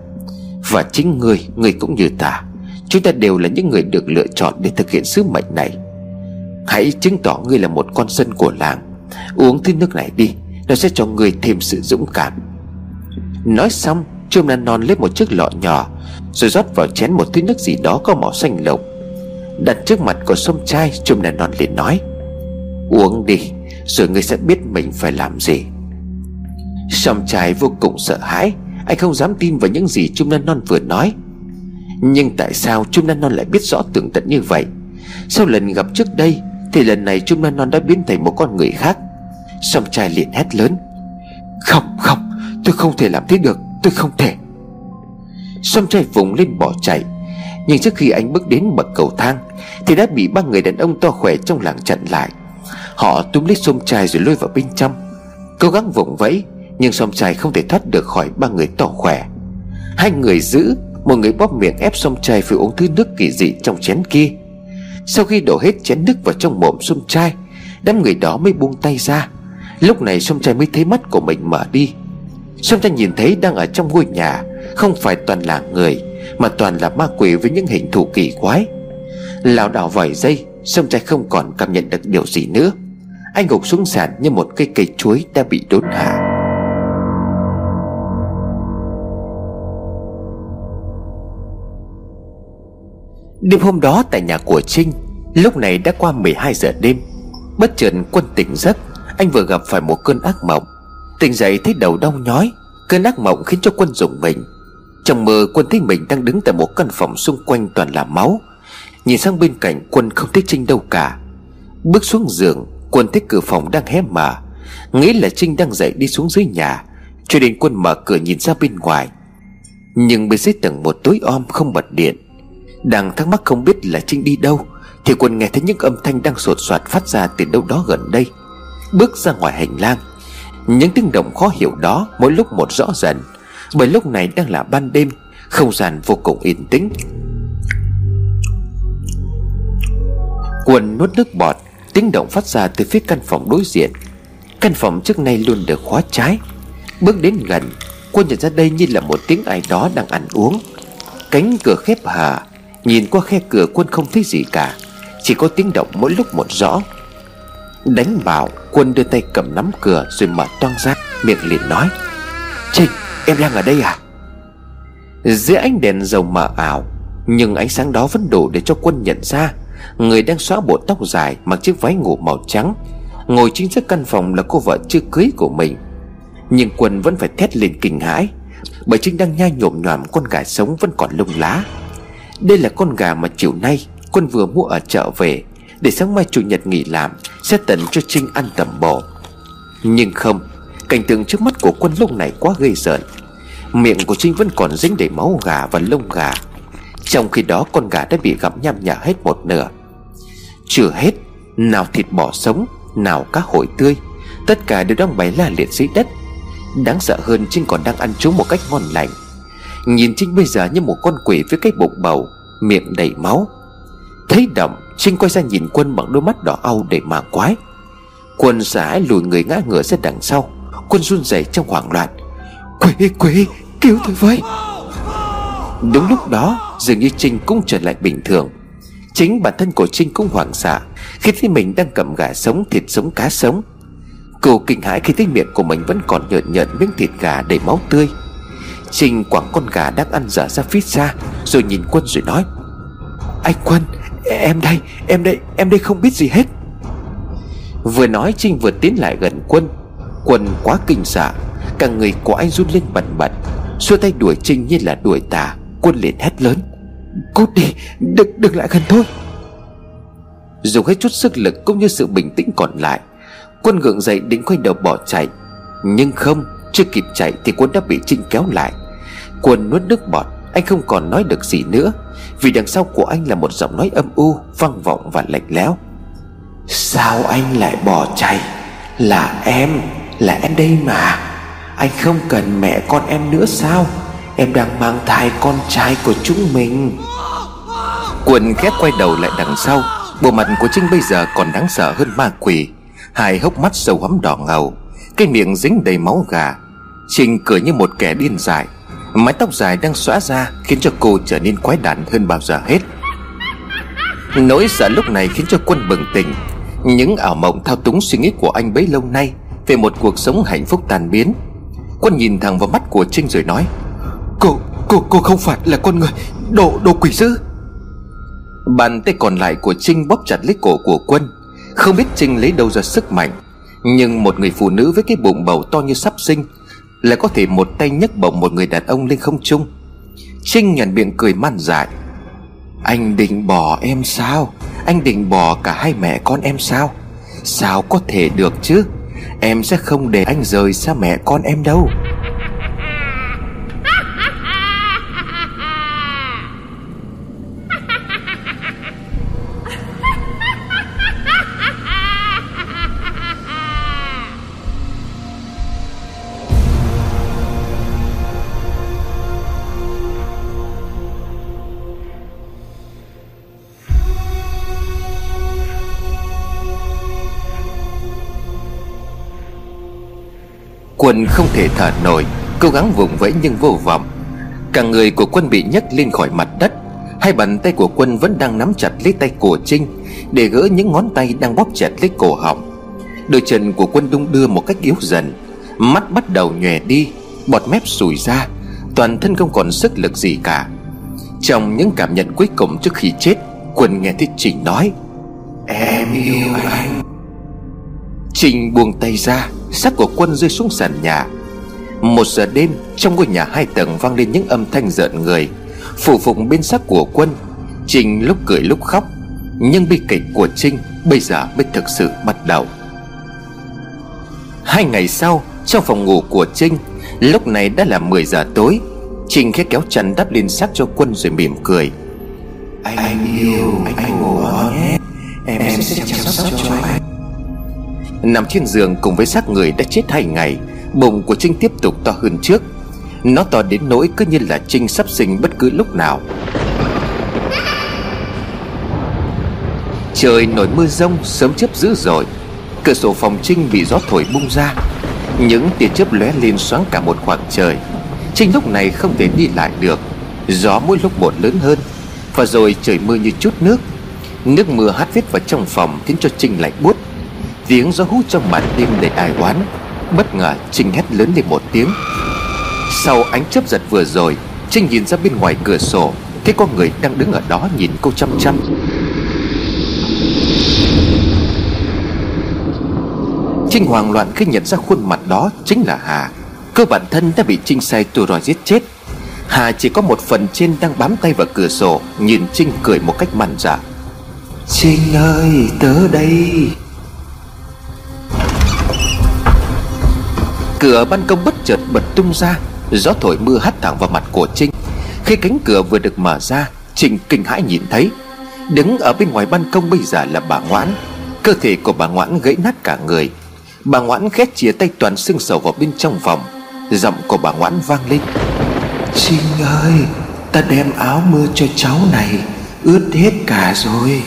và chính người, người cũng như ta. Chúng ta đều là những người được lựa chọn để thực hiện sứ mệnh này. Hãy chứng tỏ ngươi là một con dân của làng. Uống thứ nước này đi nó sẽ cho người thêm sự dũng cảm. Nói xong Trương Lan Non lấy một chiếc lọ nhỏ Rồi rót vào chén một thứ nước gì đó có màu xanh lục. Đặt trước mặt của sông trai Trương Lan Non liền nói Uống đi Rồi ngươi sẽ biết mình phải làm gì. Sông trai vô cùng sợ hãi anh không dám tin vào những gì Trung Nan Non vừa nói. Nhưng tại sao Trung Nan Non lại biết rõ tường tận như vậy? Sau lần gặp trước đây, Thì lần này Trung Nan Non đã biến thành một con người khác. Song trai liền hét lớn. Không không, Tôi không thể làm thế được, Tôi không thể. Song trai vùng lên bỏ chạy. Nhưng trước khi anh bước đến bậc cầu thang, Thì đã bị ba người đàn ông to khỏe trong làng chặn lại. Họ túm lấy sông trai rồi lôi vào bên trong. Cố gắng vùng vẫy nhưng sông trai không thể thoát được khỏi ba người tỏ khỏe. Hai người giữ, Một người bóp miệng ép sông trai phải uống thứ nước kỳ dị trong chén kia. Sau khi đổ hết chén nước vào trong mồm sông trai, Đám người đó mới buông tay ra. Lúc này sông trai mới thấy mắt của mình mở đi. Sông trai nhìn thấy đang ở trong ngôi nhà, Không phải toàn là người, Mà toàn là ma quỷ với những hình thù kỳ quái. Lào đảo vài giây Sông trai không còn cảm nhận được điều gì nữa. Anh gục xuống sàn như một cây cây chuối đã bị đốn hạ. Đêm hôm đó tại nhà của Trinh, Lúc này đã qua 12 giờ đêm. Bất chợt quân tỉnh giấc, anh vừa gặp phải một cơn ác mộng. Tỉnh dậy thấy đầu đau nhói, Cơn ác mộng khiến cho quân rụng mình. Trong mơ, quân thấy mình đang đứng tại một căn phòng xung quanh toàn là máu. Nhìn sang bên cạnh, quân không thấy Trinh đâu cả. Bước xuống giường, Quân thấy cửa phòng đang hé mở. Nghĩ là Trinh đang dậy đi xuống dưới nhà, Cho đến quân mở cửa nhìn ra bên ngoài. Nhưng bên dưới tầng một tối om không bật điện. Đang thắc mắc không biết là Trinh đi đâu, Thì quân nghe thấy những âm thanh đang sột soạt phát ra từ đâu đó gần đây. Bước ra ngoài hành lang, Những tiếng động khó hiểu đó mỗi lúc một rõ dần Bởi lúc này đang là ban đêm, Không gian vô cùng yên tĩnh. Quân nuốt nước bọt, Tiếng động phát ra từ phía căn phòng đối diện. Căn phòng trước nay luôn được khóa trái. Bước đến gần, Quân nhận ra đây như là một tiếng ai đó đang ăn uống. Cánh cửa khép hờ Nhìn qua khe cửa quân không thấy gì cả. Chỉ có tiếng động mỗi lúc một rõ. Đánh bảo Quân đưa tay cầm nắm cửa rồi mở toang ra, Miệng liền nói Trinh em đang ở đây à? Dưới ánh đèn dầu mờ ảo, Nhưng ánh sáng đó vẫn đủ để cho quân nhận ra Người đang xóa bộ tóc dài Mặc chiếc váy ngủ màu trắng, Ngồi chính giữa căn phòng là cô vợ chưa cưới của mình. Nhưng quân vẫn phải thét lên kinh hãi, Bởi Trinh đang nhai nhộm nhòm con gà sống vẫn còn lông lá. Đây là con gà mà chiều nay Quân vừa mua ở chợ về. Để sáng mai chủ nhật nghỉ làm, Sẽ tận cho Trinh ăn tầm bò. Nhưng không, Cảnh tượng trước mắt của quân lúc này quá gây rợn. Miệng của Trinh vẫn còn dính đầy máu gà và lông gà. Trong khi đó, con gà đã bị gặm nham nhở hết một nửa. Chưa hết, Nào thịt bò sống, Nào cá hồi tươi. Tất cả đều đang bày la liệt dưới đất. Đáng sợ hơn Trinh còn đang ăn chúng một cách ngon lành. Nhìn Trinh bây giờ như một con quỷ với cái bụng bầu Miệng đầy máu. Thấy động Trinh quay ra nhìn quân bằng đôi mắt đỏ au để mà quái. Quân sải lùi người ngã ngửa ra đằng sau. Quân run rẩy trong hoảng loạn. Quỷ quỷ, cứu tôi với. Đúng lúc đó, Dường như Trinh cũng trở lại bình thường. Chính bản thân của Trinh cũng hoảng sợ, Khi thấy mình đang cầm gà sống, thịt sống, cá sống. Cô kinh hãi khi thấy miệng của mình vẫn còn nhợn nhợn miếng thịt gà đầy máu tươi. Trinh quẳng con gà đang ăn dở ra phía xa Rồi nhìn Quân rồi nói Anh Quân Em đây Em đây Em đây không biết gì hết. Vừa nói Trinh vừa tiến lại gần Quân. Quân quá kinh sợ Cả người của anh run lên bần bật. Xua tay đuổi Trinh như là đuổi tà Quân liền hét lớn Cút đi Đừng, đừng lại gần thôi. Dùng hết chút sức lực cũng như sự bình tĩnh còn lại Quân gượng dậy định quay đầu bỏ chạy. Nhưng không chưa kịp chạy thì quân đã bị Trinh kéo lại. Quân nuốt nước bọt, Anh không còn nói được gì nữa, Vì đằng sau của anh là một giọng nói âm u, Vang vọng và lạnh lẽo. Sao anh lại bỏ chạy? Là em Là em đây mà. Anh không cần mẹ con em nữa sao? Em đang mang thai con trai của chúng mình. Quân khét quay đầu lại đằng sau, Bộ mặt của Trinh bây giờ còn đáng sợ hơn ma quỷ. Hai hốc mắt sâu hắm đỏ ngầu. Cái miệng dính đầy máu gà. Trinh cười như một kẻ điên dại. Mái tóc dài đang xóa ra Khiến cho cô trở nên quái đản hơn bao giờ hết. Nỗi sợ lúc này khiến cho quân bừng tỉnh. Những ảo mộng thao túng suy nghĩ của anh bấy lâu nay Về một cuộc sống hạnh phúc tàn biến. Quân nhìn thẳng vào mắt của Trinh rồi nói Cô, cô, cô không phải là con người Đồ, đồ quỷ dữ. Bàn tay còn lại của Trinh bóp chặt lấy cổ của Quân. Không biết Trinh lấy đâu ra sức mạnh. Nhưng một người phụ nữ với cái bụng bầu to như sắp sinh Lại có thể một tay nhấc bổng một người đàn ông lên không trung. Trinh nhận miệng cười man dại. Anh định bỏ em sao? Anh định bỏ cả hai mẹ con em sao? Sao có thể được chứ? Em sẽ không để anh rời xa mẹ con em đâu. Quân không thể thở nổi, Cố gắng vùng vẫy nhưng vô vọng. Cả người của quân bị nhấc lên khỏi mặt đất. Hai bàn tay của quân vẫn đang nắm chặt lấy tay của Trinh, Để gỡ những ngón tay đang bóp chặt lấy cổ họng. Đôi chân của quân đung đưa một cách yếu dần. Mắt bắt đầu nhòe đi, Bọt mép sùi ra, Toàn thân không còn sức lực gì cả. Trong những cảm nhận cuối cùng trước khi chết, Quân nghe thấy Trình nói, Em yêu anh. Trình buông tay ra. Xác của quân rơi xuống sàn nhà. Một giờ đêm Trong ngôi nhà hai tầng vang lên những âm thanh rợn người Phủ phụng bên xác của quân. Trinh lúc cười lúc khóc Nhưng bi kịch của Trinh Bây giờ mới thực sự bắt đầu. Hai ngày sau Trong phòng ngủ của Trinh Lúc này đã là 10 giờ tối Trinh khẽ kéo chăn đắp lên xác cho quân rồi mỉm cười. Anh, anh yêu Anh, anh ngủ ngon nhé. Em, em sẽ chăm sóc cho anh. Nằm trên giường cùng với xác người đã chết hai ngày, Bụng của Trinh tiếp tục to hơn trước. Nó to đến nỗi cứ như là Trinh sắp sinh bất cứ lúc nào. Trời nổi mưa rông sớm chớp dữ dội. Cửa sổ phòng Trinh bị gió thổi bung ra. Những tia chớp lóe lên xoáng cả một khoảng trời. Trinh lúc này không thể đi lại được. Gió mỗi lúc một lớn hơn. Và rồi trời mưa như chút nước. Nước mưa hát vết vào trong phòng Khiến cho Trinh lạnh buốt. Tiếng gió hú trong màn đêm đầy ai oán, Bất ngờ Trinh hét lớn lên một tiếng. Sau ánh chớp giật vừa rồi, Trinh nhìn ra bên ngoài cửa sổ, Thấy có người đang đứng ở đó nhìn cô chăm chăm. Trinh hoảng loạn khi nhận ra khuôn mặt đó chính là Hà. Cơ bản thân đã bị Trinh sai tù rồi giết chết. Hà chỉ có một phần trên đang bám tay vào cửa sổ, Nhìn Trinh cười một cách mặn dạ. Trinh ơi, tớ đây. Cửa ban công bất chợt bật tung ra Gió thổi mưa hắt thẳng vào mặt của Trinh. Khi cánh cửa vừa được mở ra Trinh kinh hãi nhìn thấy Đứng ở bên ngoài ban công bây giờ là bà Ngoãn. Cơ thể của bà Ngoãn gãy nát cả người. Bà Ngoãn ghét chia tay toàn xương sầu vào bên trong phòng Giọng của bà Ngoãn vang lên. Trinh ơi Ta đem áo mưa cho cháu này Ướt hết cả rồi.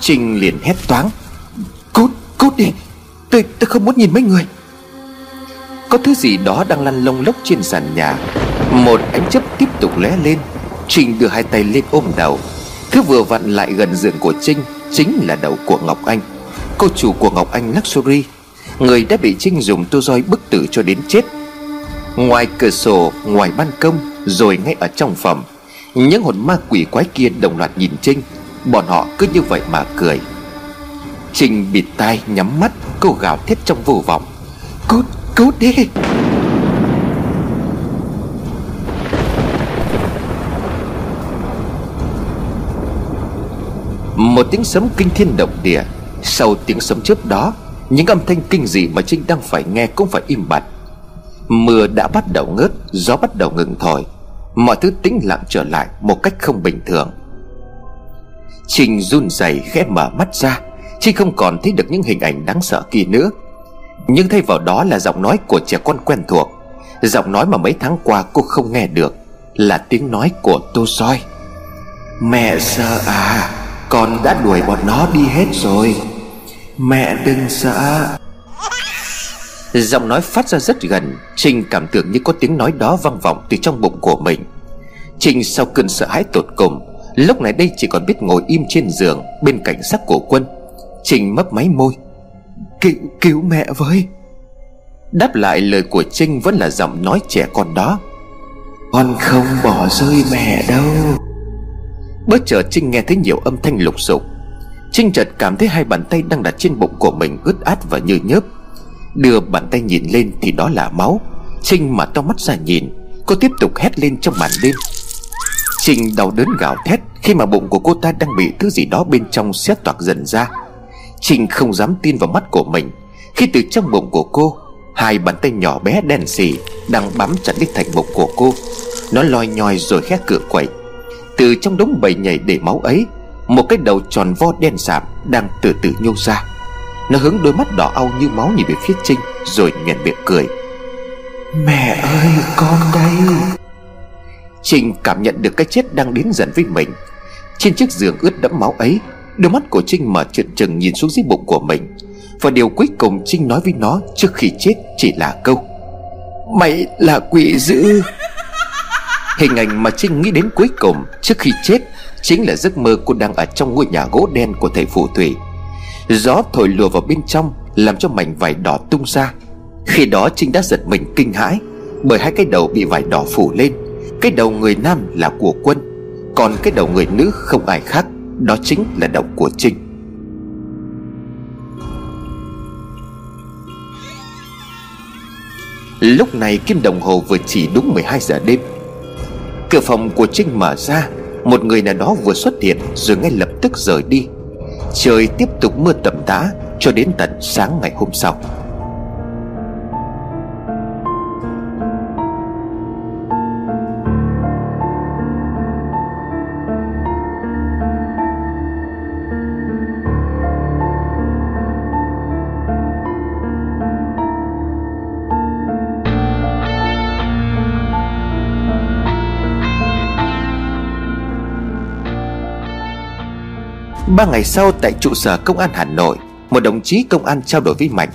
Trinh liền hét toáng Cút, cút đi. Tôi, tôi không muốn nhìn mấy người. Có thứ gì đó đang lăn lông lốc trên sàn nhà. Một ánh chớp tiếp tục lóe lên. Trinh đưa hai tay lên ôm đầu. Thứ vừa vặn lại gần giường của Trinh Chính là đầu của Ngọc Anh. Cô chủ của Ngọc Anh Luxury. Người đã bị Trinh dùng tô roi bức tử cho đến chết. Ngoài cửa sổ, ngoài ban công Rồi ngay ở trong phòng. Những hồn ma quỷ quái kia đồng loạt nhìn Trinh. Bọn họ cứ như vậy mà cười. Trinh bịt tai nhắm mắt Cô gào thét trong vô vọng. Cút, cút đi! Một tiếng sấm kinh thiên động địa. Sau tiếng sấm chớp đó Những âm thanh kinh dị mà Trinh đang phải nghe cũng phải im bặt. Mưa đã bắt đầu ngớt Gió bắt đầu ngừng thổi. Mọi thứ tĩnh lặng trở lại một cách không bình thường. Trình run rẩy khẽ mở mắt ra. Trinh không còn thấy được những hình ảnh đáng sợ kia nữa. Nhưng thay vào đó là giọng nói của trẻ con quen thuộc. Giọng nói mà mấy tháng qua cô không nghe được Là tiếng nói của Tô soi. Mẹ sợ à Con đã đuổi bọn nó đi hết rồi. Mẹ đừng sợ. Giọng nói phát ra rất gần. Trinh cảm tưởng như có tiếng nói đó vang vọng từ trong bụng của mình. Trinh sau cơn sợ hãi tột cùng Lúc này đây chỉ còn biết ngồi im trên giường Bên cạnh xác của quân Trinh mấp máy môi. Cứu, cứu mẹ với. Đáp lại lời của Trinh vẫn là giọng nói trẻ con đó. Con không bỏ rơi mẹ đâu. Bất chợt Trinh nghe thấy nhiều âm thanh lục sục. Trinh chợt cảm thấy hai bàn tay đang đặt trên bụng của mình ướt át và như nhớp. Đưa bàn tay nhìn lên thì đó là máu. Trinh mà to mắt ra nhìn Cô tiếp tục hét lên trong màn đêm. Trinh đau đớn gào thét Khi mà bụng của cô ta đang bị thứ gì đó bên trong xét toạc dần ra. Trinh không dám tin vào mắt của mình. Khi từ trong bụng của cô Hai bàn tay nhỏ bé đen xì Đang bám chặt lấy thành bụng của cô. Nó loi nhoi rồi khét cửa quậy. Từ trong đống bầy nhảy để máu ấy Một cái đầu tròn vo đen sạm Đang từ từ nhô ra. Nó hướng đôi mắt đỏ au như máu nhìn về phía Trinh Rồi nhoẻn miệng cười. Mẹ ơi con đây. Trinh cảm nhận được cái chết đang đến dần với mình. Trên chiếc giường ướt đẫm máu ấy Đôi mắt của Trinh mở trợn trừng nhìn xuống dưới bụng của mình. Và điều cuối cùng Trinh nói với nó trước khi chết chỉ là câu, Mày là quỷ dữ. Hình ảnh mà Trinh nghĩ đến cuối cùng trước khi chết Chính là giấc mơ cô đang ở trong ngôi nhà gỗ đen của thầy phù thủy. Gió thổi lùa vào bên trong, Làm cho mảnh vải đỏ tung ra. Khi đó Trinh đã giật mình kinh hãi Bởi hai cái đầu bị vải đỏ phủ lên. Cái đầu người nam là của quân, Còn cái đầu người nữ không ai khác. Đó chính là động của Trinh. Lúc này kim đồng hồ vừa chỉ đúng 12 giờ đêm. Cửa phòng của Trinh mở ra, Một người nào đó vừa xuất hiện Rồi ngay lập tức rời đi. Trời tiếp tục mưa tầm tã Cho đến tận sáng ngày hôm sau. Ba ngày sau tại trụ sở công an Hà Nội, Một đồng chí công an trao đổi với Mạnh.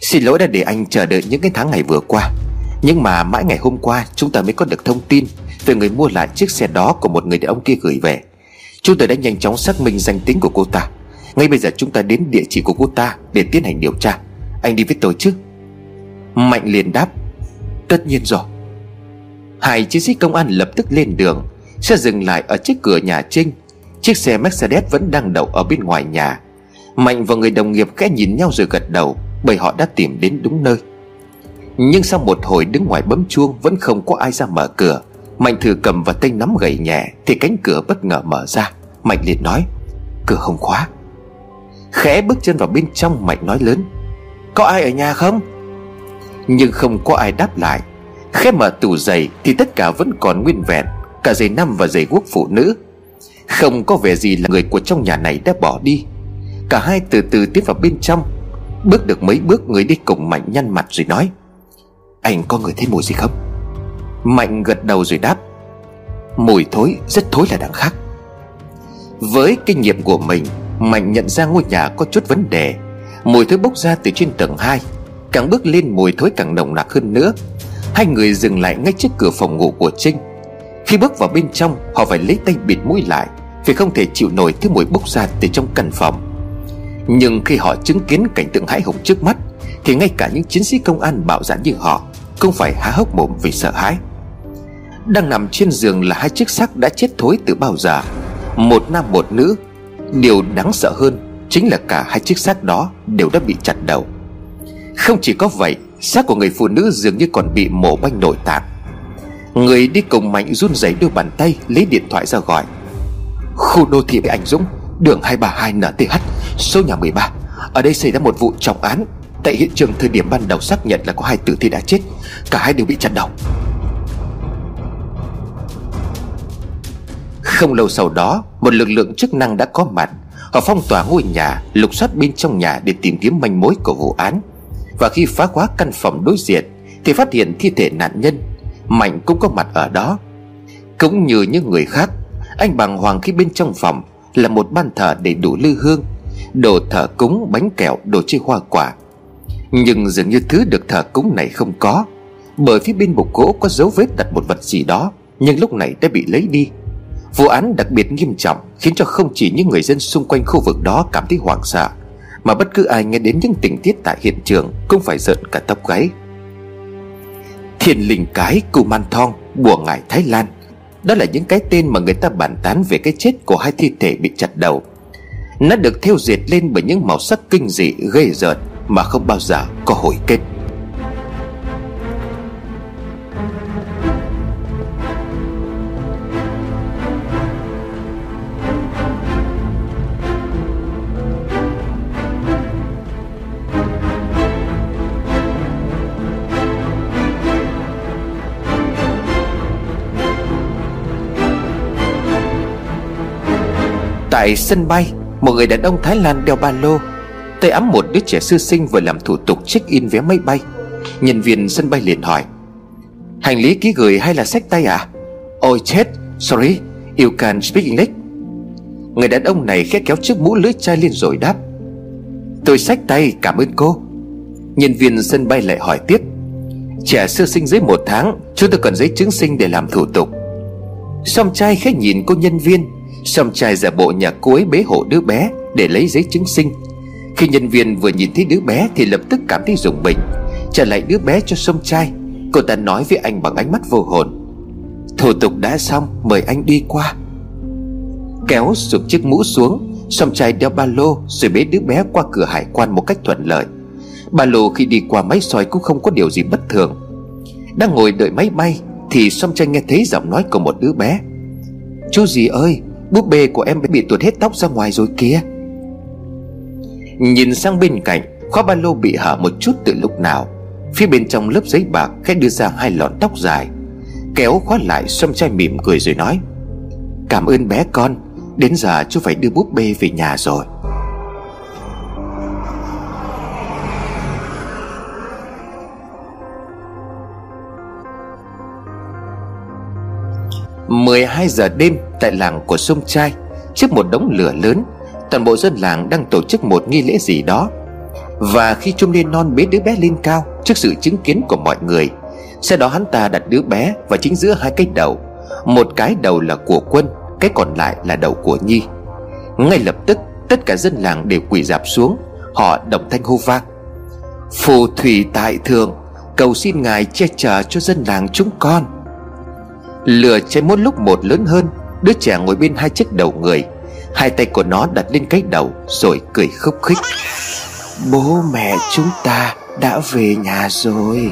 Xin lỗi đã để anh chờ đợi những cái tháng ngày vừa qua, Nhưng mà mãi ngày hôm qua Chúng ta mới có được thông tin Về người mua lại chiếc xe đó của một người đàn ông kia gửi về. Chúng tôi đã nhanh chóng xác minh danh tính của cô ta. Ngay bây giờ chúng ta đến địa chỉ của cô ta Để tiến hành điều tra. Anh đi với tôi chứ? Mạnh liền đáp, Tất nhiên rồi. Hai chiến sĩ công an lập tức lên đường Xe dừng lại ở trước cửa nhà Trinh. Chiếc xe Mercedes vẫn đang đậu ở bên ngoài nhà. Mạnh và người đồng nghiệp khẽ nhìn nhau rồi gật đầu, Bởi họ đã tìm đến đúng nơi. Nhưng sau một hồi đứng ngoài bấm chuông, Vẫn không có ai ra mở cửa. Mạnh thử cầm vào tay nắm gậy nhẹ, Thì cánh cửa bất ngờ mở ra. Mạnh liền nói, Cửa không khóa. Khẽ bước chân vào bên trong, Mạnh nói lớn, Có ai ở nhà không? Nhưng không có ai đáp lại. Khẽ mở tủ giày Thì tất cả vẫn còn nguyên vẹn, Cả giày nam và giày quốc phụ nữ không có vẻ gì là người của trong nhà này đã bỏ đi. Cả hai từ từ tiến vào bên trong, Bước được mấy bước người đi cùng Mạnh nhăn mặt rồi nói, Anh có người thấy mùi gì không? Mạnh gật đầu rồi đáp, Mùi thối, rất thối là đằng khác. Với kinh nghiệm của mình, Mạnh nhận ra ngôi nhà có chút vấn đề. Mùi thối bốc ra từ trên tầng 2 Càng bước lên mùi thối càng nồng nặc hơn nữa. Hai người dừng lại ngay trước cửa phòng ngủ của Trinh khi bước vào bên trong, Họ phải lấy tay bịt mũi lại, Vì không thể chịu nổi thứ mùi bốc ra từ trong căn phòng. Nhưng khi họ chứng kiến cảnh tượng hãi hùng trước mắt, Thì ngay cả những chiến sĩ công an bạo dạn như họ Cũng phải há hốc mồm vì sợ hãi. Đang nằm trên giường là hai chiếc xác đã chết thối từ bao giờ. Một nam một nữ. Điều đáng sợ hơn Chính là cả hai chiếc xác đó đều đã bị chặt đầu. Không chỉ có vậy, Xác của người phụ nữ dường như còn bị mổ banh nội tạng. Người đi cùng Mạnh run rẩy đôi bàn tay, Lấy điện thoại ra gọi. Khu đô thị anh Dũng, Đường 232 NTH Số nhà 13 Ở đây xảy ra một vụ trọng án. Tại hiện trường thời điểm ban đầu xác nhận là có hai tử thi đã chết, Cả hai đều bị chặt đầu. Không lâu sau đó, Một lực lượng chức năng đã có mặt. Họ phong tỏa ngôi nhà, Lục soát bên trong nhà để tìm kiếm manh mối của vụ án. Và khi phá khóa căn phòng đối diện, Thì phát hiện thi thể nạn nhân Mạnh cũng có mặt ở đó. Cũng như những người khác, Anh bàng hoàng khi bên trong phòng Là một ban thờ đầy đủ lư hương, Đồ thờ cúng, bánh kẹo, đồ chơi hoa quả. Nhưng dường như thứ được thờ cúng này không có, Bởi phía bên bục gỗ có dấu vết đặt một vật gì đó, Nhưng lúc này đã bị lấy đi. Vụ án đặc biệt nghiêm trọng Khiến cho không chỉ những người dân xung quanh khu vực đó cảm thấy hoảng sợ, Mà bất cứ ai nghe đến những tình tiết tại hiện trường Cũng phải giận cả tóc gáy. Thiền linh cái, Cù Man Thong, Bùa ngải Thái Lan. Đó là những cái tên mà người ta bàn tán về cái chết của hai thi thể bị chặt đầu. Nó được theo diệt lên bởi những màu sắc kinh dị, ghê rợn Mà không bao giờ có hồi kết. Tại sân bay, Một người đàn ông Thái Lan đeo ba lô, Tay ấm một đứa trẻ sư sinh vừa làm thủ tục check in vé máy bay. Nhân viên sân bay liền hỏi, Hành lý ký gửi hay là sách tay à Ôi chết, Sorry, You can speak English. Người đàn ông này khẽ kéo chiếc mũ lưới chai lên rồi đáp, Tôi sách tay, cảm ơn cô. Nhân viên sân bay lại hỏi tiếp, Trẻ sơ sinh dưới một tháng, Chúng tôi cần giấy chứng sinh để làm thủ tục. Song trai khẽ nhìn cô nhân viên Song trai giả bộ nhà cô ấy bế hộ đứa bé Để lấy giấy chứng sinh. Khi nhân viên vừa nhìn thấy đứa bé Thì lập tức cảm thấy rùng mình. Trả lại đứa bé cho sông trai. Cô ta nói với anh bằng ánh mắt vô hồn. Thủ tục đã xong, Mời anh đi qua. Kéo sụp chiếc mũ xuống Song trai đeo ba lô Rồi bế đứa bé qua cửa hải quan một cách thuận lợi. Ba lô khi đi qua máy soi cũng không có điều gì bất thường. Đang ngồi đợi máy bay Thì song trai nghe thấy giọng nói của một đứa bé. Chú gì ơi Búp bê của em bị tuột hết tóc ra ngoài rồi kìa. Nhìn sang bên cạnh, Khóa ba lô bị hở một chút từ lúc nào. Phía bên trong lớp giấy bạc Khẽ đưa ra hai lọn tóc dài. Kéo khóa lại xâm trai mỉm cười rồi nói, Cảm ơn bé con, Đến giờ chú phải đưa búp bê về nhà rồi. Mười hai giờ đêm tại làng của sông trai, Trước một đống lửa lớn, Toàn bộ dân làng đang tổ chức một nghi lễ gì đó. Và khi trung niên non bế đứa bé lên cao Trước sự chứng kiến của mọi người, Sau đó hắn ta đặt đứa bé vào chính giữa hai cái đầu. Một cái đầu là của quân, Cái còn lại là đầu của Nhi. Ngay lập tức, tất cả dân làng đều quỳ dạp xuống, Họ đồng thanh hô vang. Phù thủy tại thượng, Cầu xin ngài che chở cho dân làng chúng con. Lửa cháy mỗi lúc một lớn hơn, Đứa trẻ ngồi bên hai chiếc đầu người. Hai tay của nó đặt lên cái đầu, Rồi cười khúc khích. Bố mẹ chúng ta đã về nhà rồi.